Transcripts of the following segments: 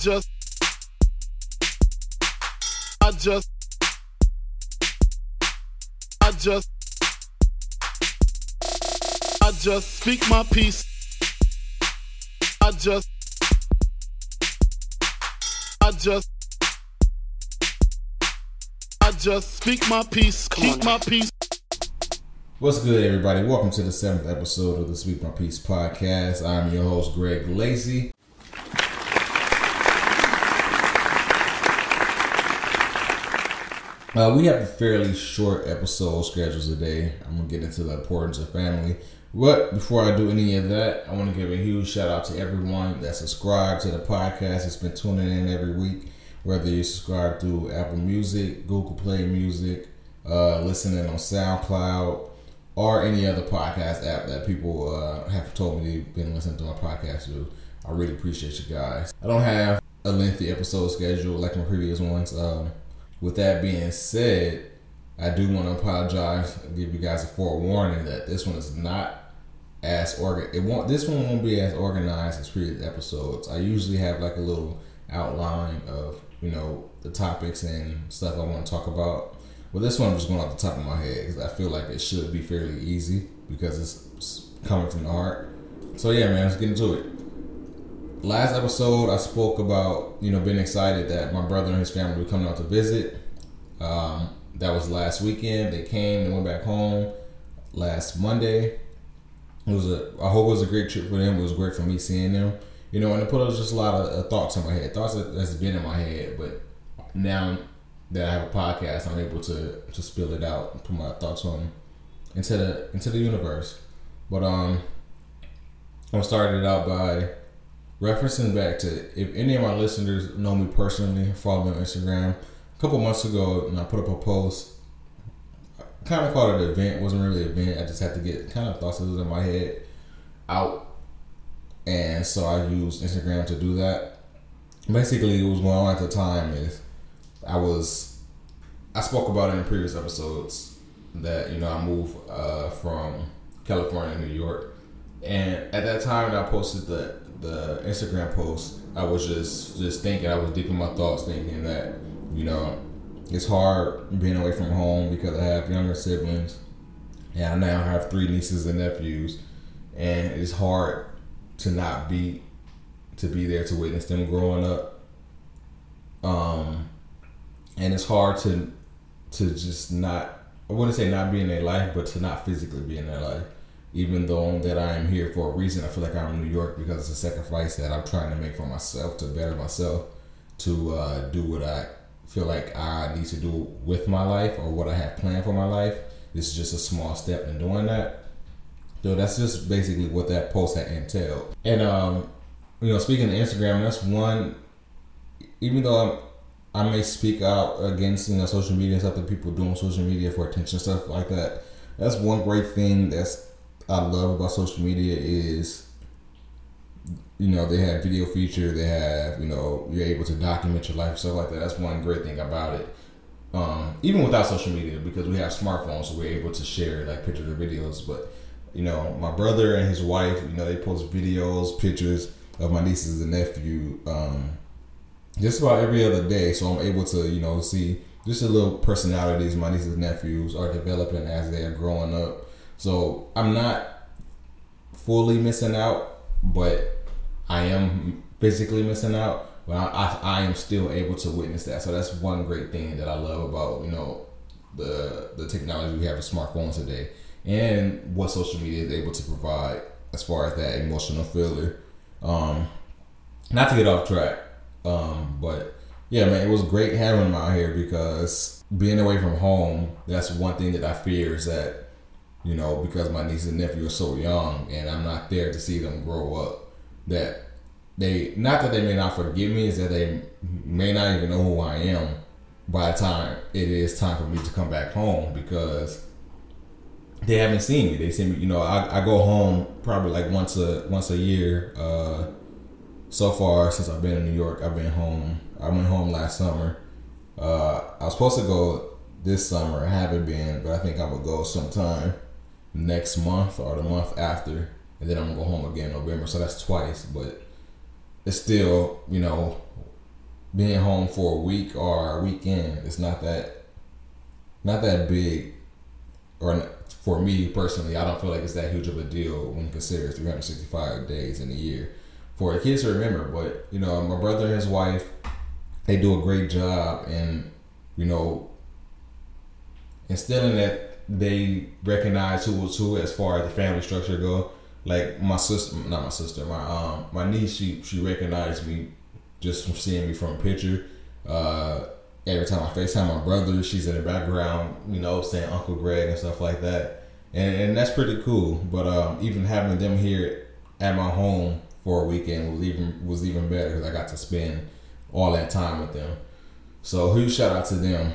just, I just, I just, I just speak my peace. I just, I just, I just speak my peace. Keep my peace. What's good, everybody? Welcome to the seventh episode of the Speak My Peace podcast. I'm your host, Greg Lacey. Uh, we have a fairly short episode schedule today. I'm gonna get into the importance of family. But before I do any of that, I want to give a huge shout out to everyone that subscribed to the podcast. It's been tuning in every week, whether you subscribe through Apple Music, Google Play Music, uh, listening on SoundCloud, or any other podcast app that people uh, have told me they've been listening to my podcast through. I really appreciate you guys. I don't have a lengthy episode schedule like my previous ones. Um, with that being said, I do want to apologize, give you guys a forewarning that this one is not as organ. It won't. This one won't be as organized as previous episodes. I usually have like a little outline of you know the topics and stuff I want to talk about. Well, this one I'm just going off the top of my head because I feel like it should be fairly easy because it's coming from the heart. So yeah, man, let's get into it. Last episode, I spoke about you know being excited that my brother and his family were coming out to visit. Um, that was last weekend. They came and went back home last Monday. It was a. I hope it was a great trip for them. It was great for me seeing them. You know, and it put us just a lot of uh, thoughts in my head. Thoughts that, that's been in my head, but now that I have a podcast, I'm able to to spill it out, and put my thoughts on into the into the universe. But um, I'm starting it out by referencing back to if any of my listeners know me personally, follow me on Instagram. A couple months ago, and I put up a post. I kind of called it an event. It wasn't really an event. I just had to get kind of thoughts that was in my head out, and so I used Instagram to do that. Basically, what was going on at the time is I was I spoke about it in previous episodes that you know I moved uh, from California to New York, and at that time I posted the the Instagram post, I was just just thinking I was deep in my thoughts, thinking that you know it's hard being away from home because I have younger siblings, and I now have three nieces and nephews, and it's hard to not be to be there to witness them growing up. Um, and it's hard to to just not I wouldn't say not be in their life, but to not physically be in their life. Even though that I am here for a reason, I feel like I'm in New York because it's a sacrifice that I'm trying to make for myself to better myself, to uh, do what I feel like I need to do with my life or what I have planned for my life. This is just a small step in doing that. So that's just basically what that post had entailed. And um, you know, speaking of Instagram, that's one. Even though I'm I may speak out against you know social media and stuff that people do on social media for attention stuff like that. That's one great thing that's I love about social media is you know they have video feature, they have you know you're able to document your life stuff like that. That's one great thing about it. Um, even without social media because we have smartphones, so we're able to share like pictures or videos. But you know my brother and his wife, you know they post videos, pictures of my nieces and nephew. Um, just about every other day. So I'm able to, you know, see just a little personalities my nieces and nephews are developing as they are growing up. So I'm not fully missing out, but I am physically missing out. But I, I, I am still able to witness that. So that's one great thing that I love about, you know, the the technology we have with smartphones today and what social media is able to provide as far as that emotional filler. Um, not to get off track, um, but yeah, man, it was great having them out here because being away from home, that's one thing that I fear is that, you know, because my niece and nephew are so young and I'm not there to see them grow up, that they, not that they may not forgive me, is that they may not even know who I am by the time it is time for me to come back home because they haven't seen me. They see me, you know, I, I go home probably like once a once a year. Uh, so far since I've been in New York, I've been home. I went home last summer. Uh, I was supposed to go this summer. I haven't been, but I think I will go sometime next month or the month after, and then I'm gonna go home again in November. So that's twice, but it's still, you know, being home for a week or a weekend It's not that not that big or for me personally i don't feel like it's that huge of a deal when you consider 365 days in a year for kids to remember but you know my brother and his wife they do a great job and you know instilling that they recognize who was who as far as the family structure go like my sister not my sister my um my niece she she recognized me just from seeing me from a picture. Uh, every time I FaceTime my brother, she's in the background, you know, saying Uncle Greg and stuff like that. And, and that's pretty cool. But um, even having them here at my home for a weekend was even was even better because I got to spend all that time with them. So huge shout out to them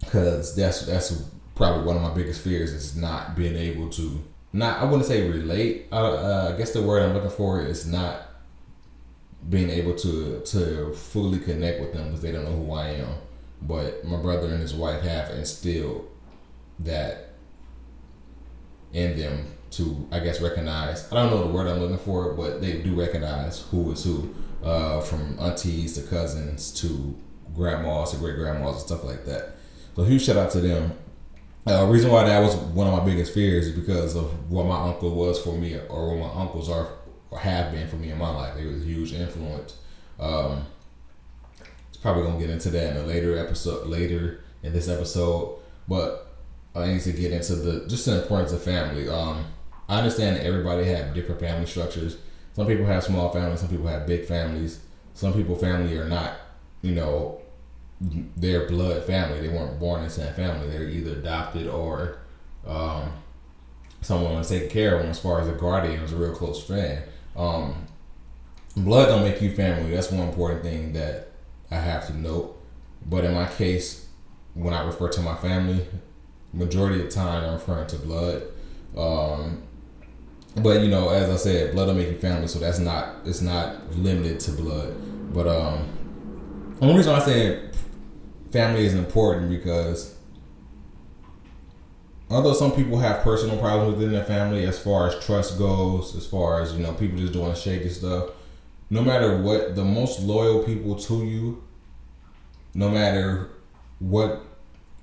because that's that's probably one of my biggest fears is not being able to not I wouldn't say relate. Uh, uh, I guess the word I'm looking for is not being able to to fully connect with them because they don't know who I am. But my brother and his wife have instilled that in them to, I guess, recognize. I don't know the word I'm looking for, but they do recognize who is who, uh, from aunties to cousins to grandmas to great grandmas and stuff like that. So huge shout out to them. Uh, reason why that was one of my biggest fears is because of what my uncle was for me, or what my uncles are or have been for me in my life. They was a huge influence. Um, it's probably gonna get into that in a later episode, later in this episode. But I need to get into the just the importance of family. Um, I understand that everybody have different family structures. Some people have small families. Some people have big families. Some people family are not, you know, their blood family. They weren't born in the same family. They're either adopted or um, someone was taking care of them as far as a guardian was a real close friend. Um, blood don't make you family. That's one important thing that I have to note. But in my case, when I refer to my family, majority of the time I'm referring to blood. Um, but you know, as I said, blood don't make you family, so that's not it's not limited to blood. But um, the only reason I say family is important because although some people have personal problems within their family as far as trust goes, as far as you know, people just doing shaky stuff. No matter what, the most loyal people to you, no matter what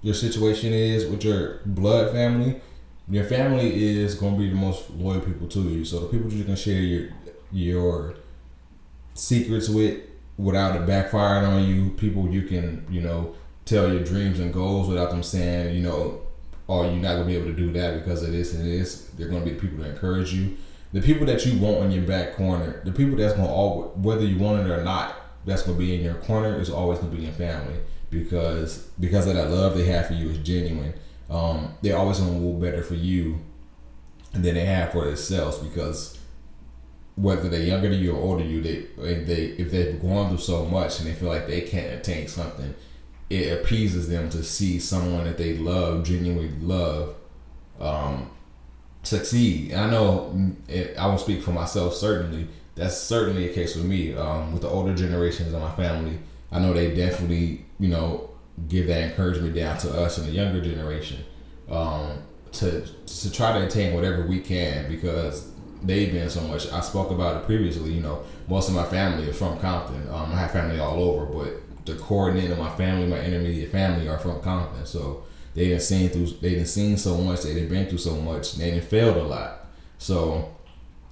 your situation is with your blood family, your family is going to be the most loyal people to you. So the people you can share your your secrets with without it backfiring on you, people you can you know tell your dreams and goals without them saying you know or you're not gonna be able to do that because of this and this. They're gonna be the people that encourage you, the people that you want in your back corner, the people that's gonna all whether you want it or not, that's gonna be in your corner is always gonna be your family because because of that love they have for you is genuine. Um, they're always gonna will better for you than they have for themselves because whether they're younger than you or older than you, they they if they've gone through so much and they feel like they can't attain something, it appeases them to see someone that they love, genuinely love, um, succeed. And I know it, I won't speak for myself. Certainly, that's certainly a case with me. Um, with the older generations of my family, I know they definitely, you know, give that encouragement down to us and the younger generation um, to to try to attain whatever we can because they've been so much. I spoke about it previously. You know, most of my family is from Compton. Um, I have family all over, but the coordinator of my family, my intermediate family are from Compton. So they didn't seen through they didn't seen so much, they didn't been through so much, they didn't failed a lot. So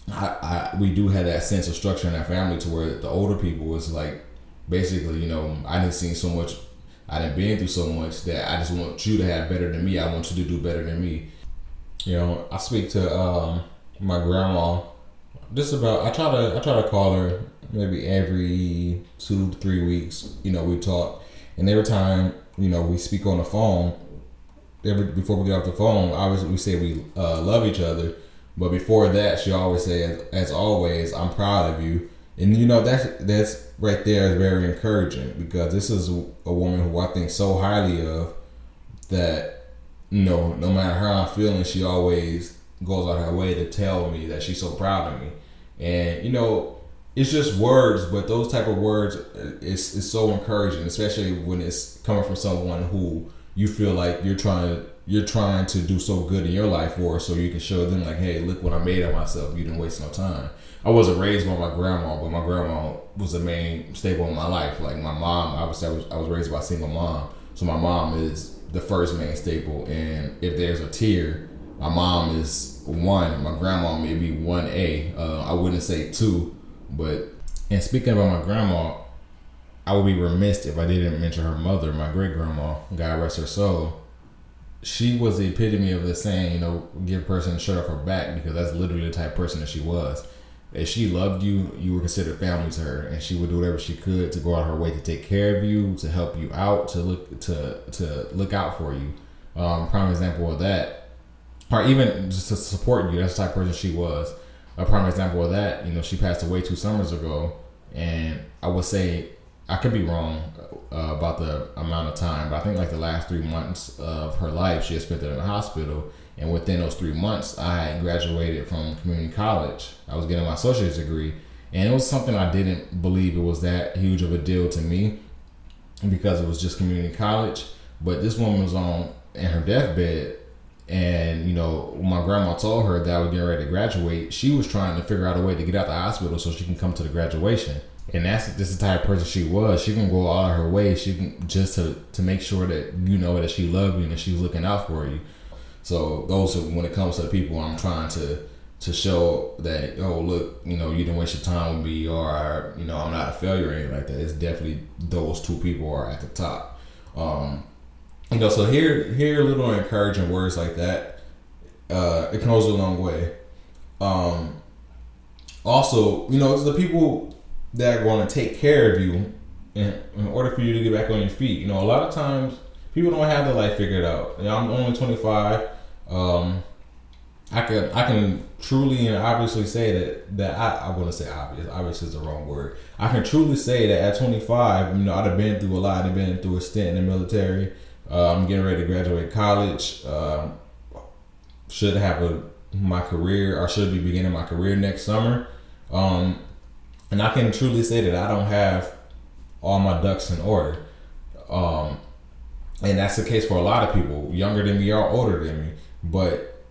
I, I we do have that sense of structure in our family to where the older people was like basically, you know, I didn't see so much I didn't been through so much that I just want you to have better than me. I want you to do better than me. You know, I speak to um, my grandma just about I try to I try to call her maybe every two three weeks. You know, we talk, and every time you know we speak on the phone, every before we get off the phone, obviously we say we uh, love each other. But before that, she always says, "As always, I'm proud of you." And you know that's that's right there is very encouraging because this is a, woman who I think so highly of that you know no matter how I'm feeling, she always goes out her way to tell me that she's so proud of me. And you know, it's just words, but those type of words uh, is is so encouraging, especially when it's coming from someone who you feel like you're trying to you're trying to do so good in your life for so you can show them like, hey, look what I made of myself. You didn't waste no time. I wasn't raised by my grandma, but my grandma was the main staple in my life. Like my mom, obviously I was I was raised by a single mom, so my mom is the first main staple. And if there's a tier, my mom is one. My grandma may be one A. Uh, I wouldn't say two, but and speaking about my grandma, I would be remiss if I didn't mention her mother, my great grandma, God rest her soul. She was the epitome of the saying, you know, give a person a shirt off her back because that's literally the type of person that she was. If she loved you, you were considered family to her, and she would do whatever she could to go out her way to take care of you, to help you out, to look to to look out for you. Um, prime example of that, or even just to support you. That's the type of person she was. A prime example of that, you know, she passed away two summers ago, and I would say I could be wrong uh, about the amount of time, but I think like the last three months of her life, she had spent it in the hospital. And within those three months, I graduated from community college. I was getting my associate's degree, and it was something I didn't believe it was that huge of a deal to me because it was just community college. But this woman was on in her deathbed, and you know, my grandma told her that I was getting ready to graduate. She was trying to figure out a way to get out of the hospital so she can come to the graduation and that's this is the type of person she was. She can go all of her way. She can just to to make sure that you know that she loved you and that she's looking out for you. So those are, when it comes to the people I'm trying to to show that oh look you know you didn't waste your time with me or you know I'm not a failure or anything like that. It's definitely those two people are at the top. Um, you know, so hear hear little encouraging words like that. Uh, it goes a long way. Um, also, you know, it's the people that are going to take care of you in, in, order for you to get back on your feet. You know, a lot of times people don't have their life figured out. You know, I'm only 25. Um, I can I can truly and obviously say that that I, I want to say obvious. obvious is the wrong word. I can truly say that at 25, you know, I'd have been through a lot. I've been through a stint in the military. Uh, I'm getting ready to graduate college. Uh, should have a my career or should be beginning my career next summer. Um, and I can truly say that I don't have all my ducks in order. Um, and that's the case for a lot of people, younger than me or older than me. But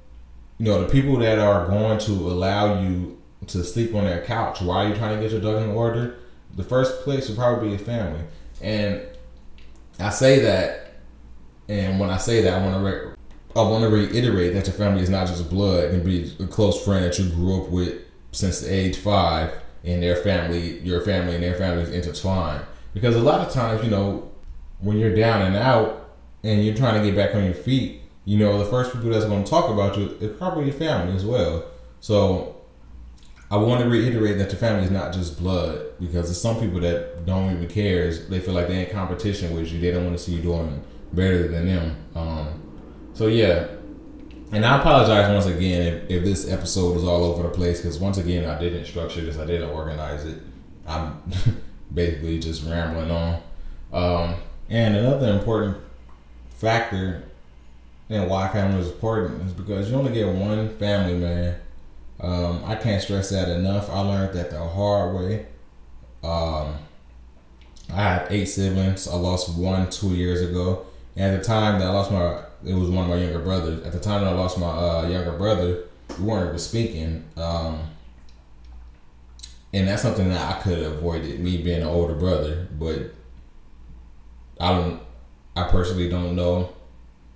you know, the people that are going to allow you to sleep on their couch while you're trying to get your ducks in order, the first place would probably be your family. And I say that, and when I say that, I want to re- I want to reiterate that your family is not just blood; it can be a close friend that you grew up with since the age five and their family, your family and their family is intertwined. Because a lot of times, you know, when you're down and out and you're trying to get back on your feet, you know, the first people that's going to talk about you is probably your family as well. So I want to reiterate that your family is not just blood because there's some people that don't even care. They feel like they're in competition with you. They don't want to see you doing better than them. Um, so yeah, and I apologize once again if, if this episode was all over the place because once again I didn't structure this, I didn't organize it. I'm basically just rambling on. Um, and another important factor and why family is important is because you only get one family, man. Um, I can't stress that enough. I learned that the hard way. Um, I have eight siblings. I lost one two years ago. And at the time that I lost my it was one of my younger brothers. At the time that I lost my uh, younger brother, we weren't even speaking. Um, and that's something that I could have avoided, me being an older brother. But I don't, I personally don't know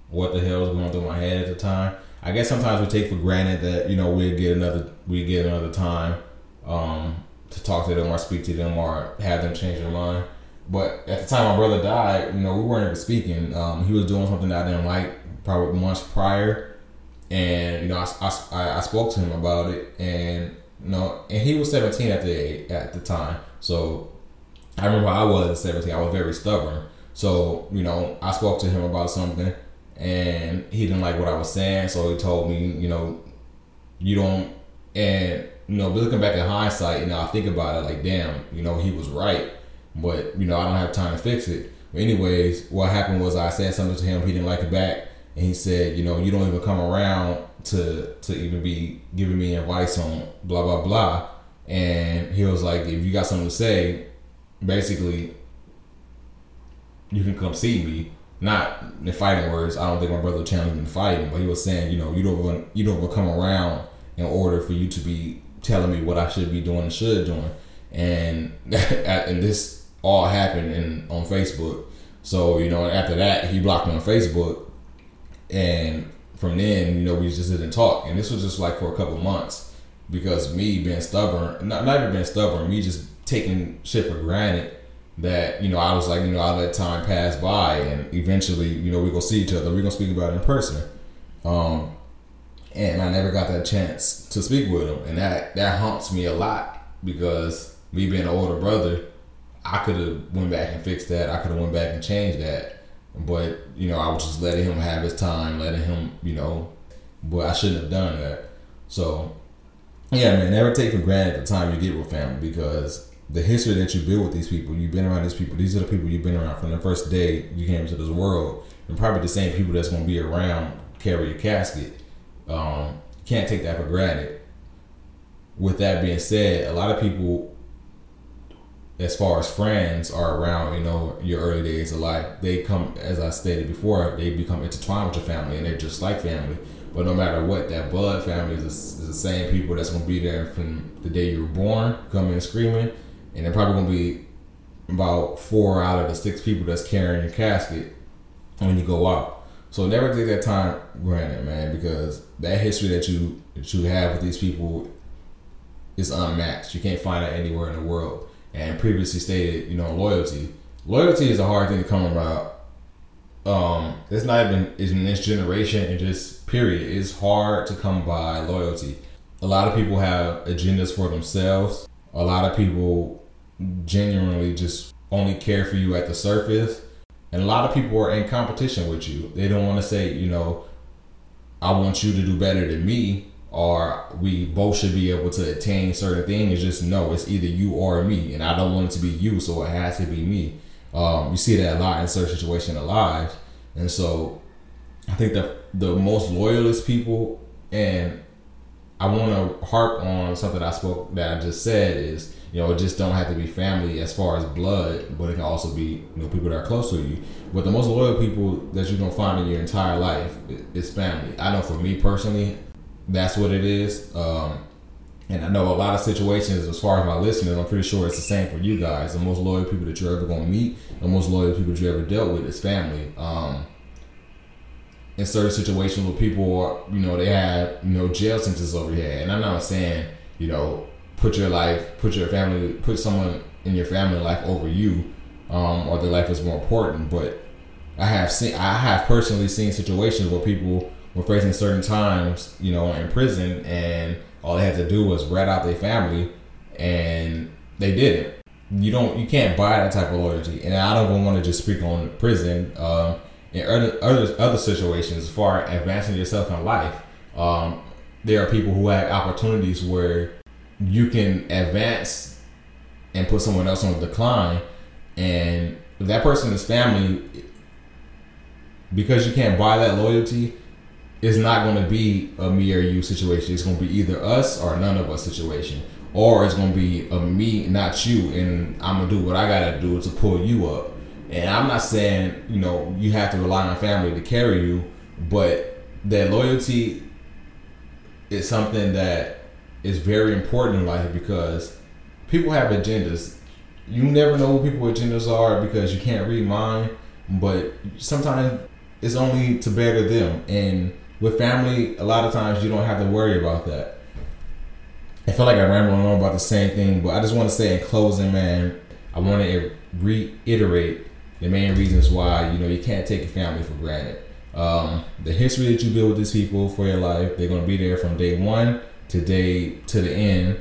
what the hell was going through my head at the time. I guess sometimes we take for granted that you know we get another we get another time um, to talk to them or speak to them or have them change their mind. But at the time my brother died, you know, we weren't even speaking. Um, he was doing something that I didn't like probably months prior, and you know, I, I, I spoke to him about it, and you know, and he was 17 at the at the time, so I remember I was 17. I was very stubborn, so you know, I spoke to him about something, and he didn't like what I was saying, so he told me, you know, you don't, and you know, looking back in hindsight, you know, I think about it like, damn, you know, he was right but you know, I don't have time to fix it. But anyways, what happened was I said something to him. He didn't like it back, and he said, you know, you don't even come around to to even be giving me advice on blah blah blah. And he was like, if you got something to say, basically, you can come see me. not in fighting words. I don't think my brother challenged me in fighting, but he was saying, you know, you don't want, you don't come around in order for you to be telling me what I should be doing and should doing, and and this all happened in on Facebook. So you know, after that, he blocked me on Facebook, and from then, you know, we just didn't talk, and this was just like for a couple months. Because me being stubborn, not not even being stubborn, me just taking shit for granted that you know I was like you know I let time pass by and eventually you know we gonna see each other. We gonna speak about it in person, um, and I never got that chance to speak with him. And that that haunts me a lot because me being an older brother, I could have went back and fixed that I could have went back and changed that, but you know I was just letting him have his time, letting him you know, but I shouldn't have done that. So yeah, man, never take for granted the time you get with family because the history that you build with these people, you've been around these people. These are the people you've been around from the first day you came into this world, and probably the same people that's going to be around carry your casket. Um, can't take that for granted. With that being said, a lot of people, as far as friends, are around. You know, your early days of life. They come, as I stated before, they become intertwined with your family, and they're just like family. But no matter what, that blood family is, is the same people that's going to be there from the day you were born, coming screaming and they're probably gonna be about four out of the six people that's carrying your casket when you go out. So never take that time granted, man, because that history that you that you have with these people is unmatched. You can't find it anywhere in the world. And previously stated, you know, loyalty. Loyalty is a hard thing to come about. Um, it's not even in this generation and just period. It's hard to come by loyalty. A lot of people have agendas for themselves. A lot of people genuinely just only care for you at the surface. And a lot of people are in competition with you. They don't want to say, you know, I want you to do better than me, or we both should be able to attain certain things. It's just no, it's either you or me, and I don't want it to be you, so it has to be me. Um, you see that a lot in certain situations in lives, and so I think that the most loyalist people, and I want to harp on something I spoke that I just said is you know, it just don't have to be family as far as blood, but it can also be you know people that are close to you. But the most loyal people that you're gonna find in your entire life is family. I know for me personally, that's what it is. Um, and I know a lot of situations, as far as my listeners, I'm pretty sure it's the same for you guys. The most loyal people that you're ever gonna meet, the most loyal people that you ever dealt with is family. Um, in certain situations where people are, you know, they have, you know, jail sentences over here. And I'm not saying, you know, put your life, put your family, put someone in your family life over you, um, or their life is more important. But I have seen, I have personally seen situations where people were facing certain times, you know, in prison, and all they had to do was rat out their family, and they did it. You don't, you can't buy that type of loyalty. And I don't even want to just speak on prison. Um, in other other other situations, as far as advancing yourself in life, um, there are people who have opportunities where you can advance and put someone else on the decline, and that person is family, because you can't buy that loyalty, it's not going to be a me or you situation. It's going to be either us or none of us situation, or it's going to be a me, not you, and I'm gonna do what I gotta do to pull you up. And I'm not saying you know you have to rely on family to carry you, but that loyalty is something that is very important in life because people have agendas. You never know what people's agendas are because you can't read mine, but sometimes it's only to better them. And with family, a lot of times you don't have to worry about that. I feel like I ramble on about the same thing, but I just want to say in closing, man, I want to reiterate the main reasons why you know you can't take your family for granted. Um, the history that you build with these people for your life, they're to be there from day one to day to the end.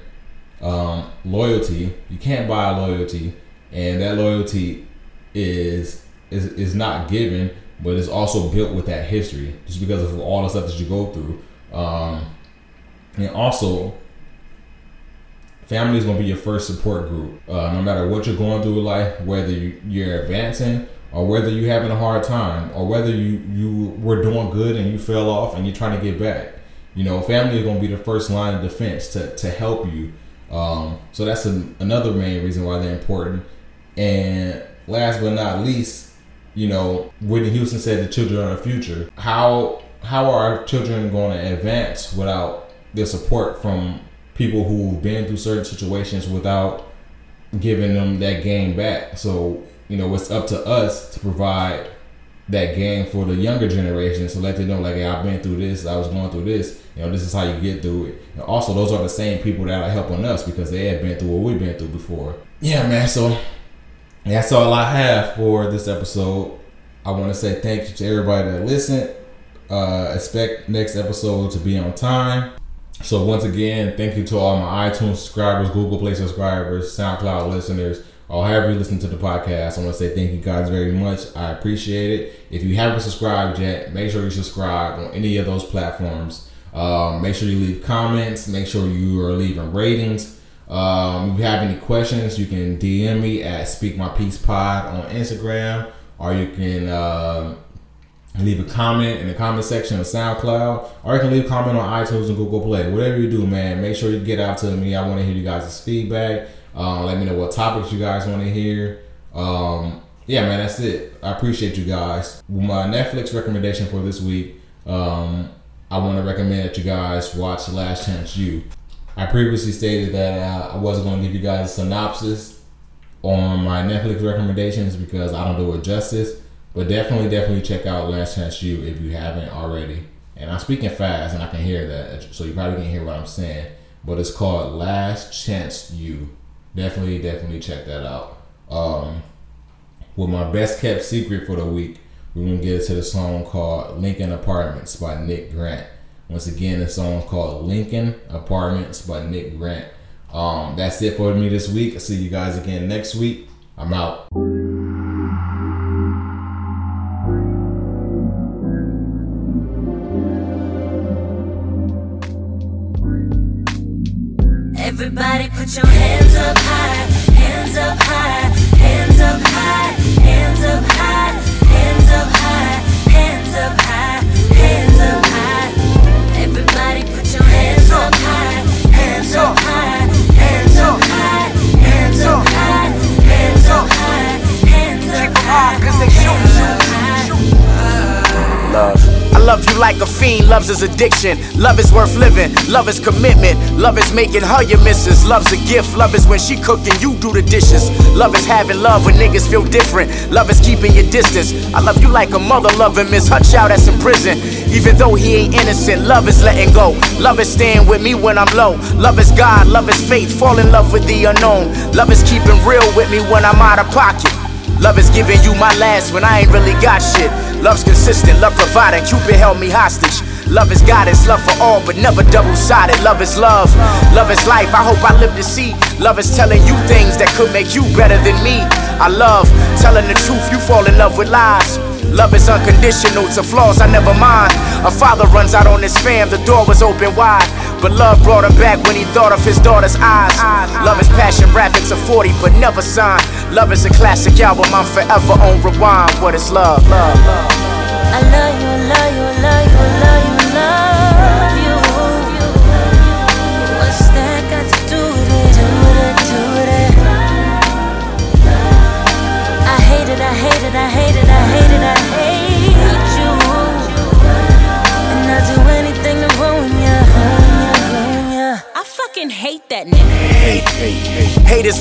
Um, loyalty, you can't buy loyalty, and that loyalty is is is not given, but it's also built with that history, just because of all the stuff that you go through. Um, and also, family is going to be your first support group. Uh, no matter what you're going through in life, whether you, you're advancing or whether you're having a hard time, or whether you you were doing good and you fell off and you're trying to get back you know, family is going to be the first line of defense to, to help you. Um, so that's another main reason why they're important. And last but not least, you know, Whitney Houston said the children are the future. How how are our children going to advance without the support from people who've been through certain situations without giving them that game back? So you know, it's up to us to provide that game for the younger generation to let them know, like, hey, I've been through this, I was going through this. You know, this is how you get through it. And also, those are the same people that are helping us because they have been through what we've been through before. Yeah, man. So that's all I have for this episode. I want to say thank you to everybody that listened. Uh, expect next episode to be on time. So once again, thank you to all my iTunes subscribers, Google Play subscribers, SoundCloud listeners, or however you listen to the podcast. I want to say thank you guys very much. I appreciate it. If you haven't subscribed yet, make sure you subscribe on any of those platforms. Um, make sure you leave comments. Make sure you are leaving ratings. Um, if you have any questions, you can DM me at Speak My Peace Pod on Instagram, or you can uh, leave a comment in the comment section of SoundCloud, or you can leave a comment on iTunes and Google Play. Whatever you do, man, make sure you get out to me. I want to hear you guys' feedback. Uh, let me know what topics you guys want to hear. Um, yeah, man, that's it. I appreciate you guys. My Netflix recommendation for this week. Um, I want to recommend that you guys watch Last Chance U. I previously stated that I wasn't going to give you guys a synopsis on my Netflix recommendations because I don't do it justice. But definitely, definitely check out Last Chance U if you haven't already. And I'm speaking fast and I can hear that, so you probably can hear what I'm saying. But it's called Last Chance U. Definitely, definitely check that out. Um, with my best kept secret for the week, we're gonna get into the song called Lincoln Apartments by Nick Grant. Once again, the song called Lincoln Apartments by Nick Grant. Um, that's it for me this week. I'll see you guys again next week. I'm out. Everybody put your hands up high, hands up high, hands up high, hands up high, Love. You like a fiend, love's his addiction. Love is worth living, love is commitment. Love is making her your missus. Love's a gift, love is when she cooking, you do the dishes. Love is having love when niggas feel different. Love is keeping your distance. I love you like a mother loving Miss her child that's in prison. Even though he ain't innocent, love is letting go. Love is staying with me when I'm low. Love is God, love is faith, fall in love with the unknown. Love is keeping real with me when I'm out of pocket. Love is giving you my last when I ain't really got shit. Love's consistent, love providing, Cupid held me hostage. Love is guidance, love for all, but never double sided. Love is love, love is life. I hope I live to see. Love is telling you things that could make you better than me. I love telling the truth, you fall in love with lies. Love is unconditional, to flaws I never mind. A father runs out on his fam, the door was open wide. But love brought him back when he thought of his daughter's eyes. Love is passion, rap, it's a 40, but never signed. Love is a classic album, I'm forever on rewind. What is? Love, love. Love I love you,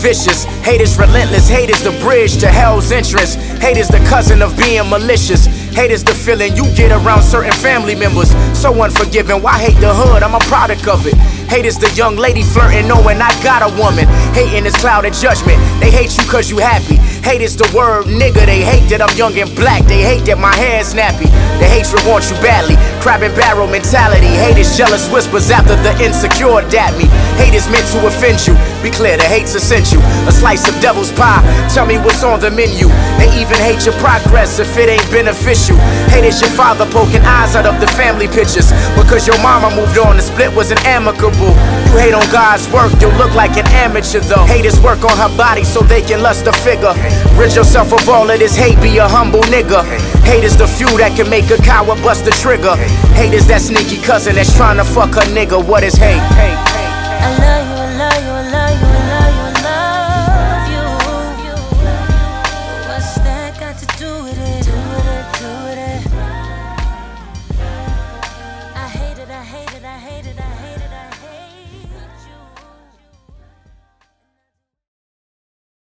vicious, hate is relentless, hate is the bridge to hell's entrance. Hate is the cousin of being malicious. Hate is the feeling you get around certain family members. So unforgiving, why hate the hood? I'm a product of it. Hate is the young lady flirting, knowing I got a woman. Hating is clouded judgment. They hate you cause you happy. Hate is the word nigga. They hate that I'm young and black. They hate that my hair's nappy. The hatred wants you badly. Crab and barrel mentality. Hate is jealous whispers after the insecure dap me. Hate is meant to offend you. Be clear, the hate's essential. You. A slice of devil's pie. Tell me what's on the menu. They even hate your progress if it ain't beneficial. Hate is your father poking eyes out of the family pictures. Because your mama moved on, the split wasn't amicable. You hate on God's work, you'll look like an amateur though. Haters work on her body so they can lust a figure. Rid yourself of all of this hate, be a humble nigga. Hate is the few that can make a coward bust the trigger. Hate is that sneaky cousin that's trying to fuck her nigga. What is hate. I love you.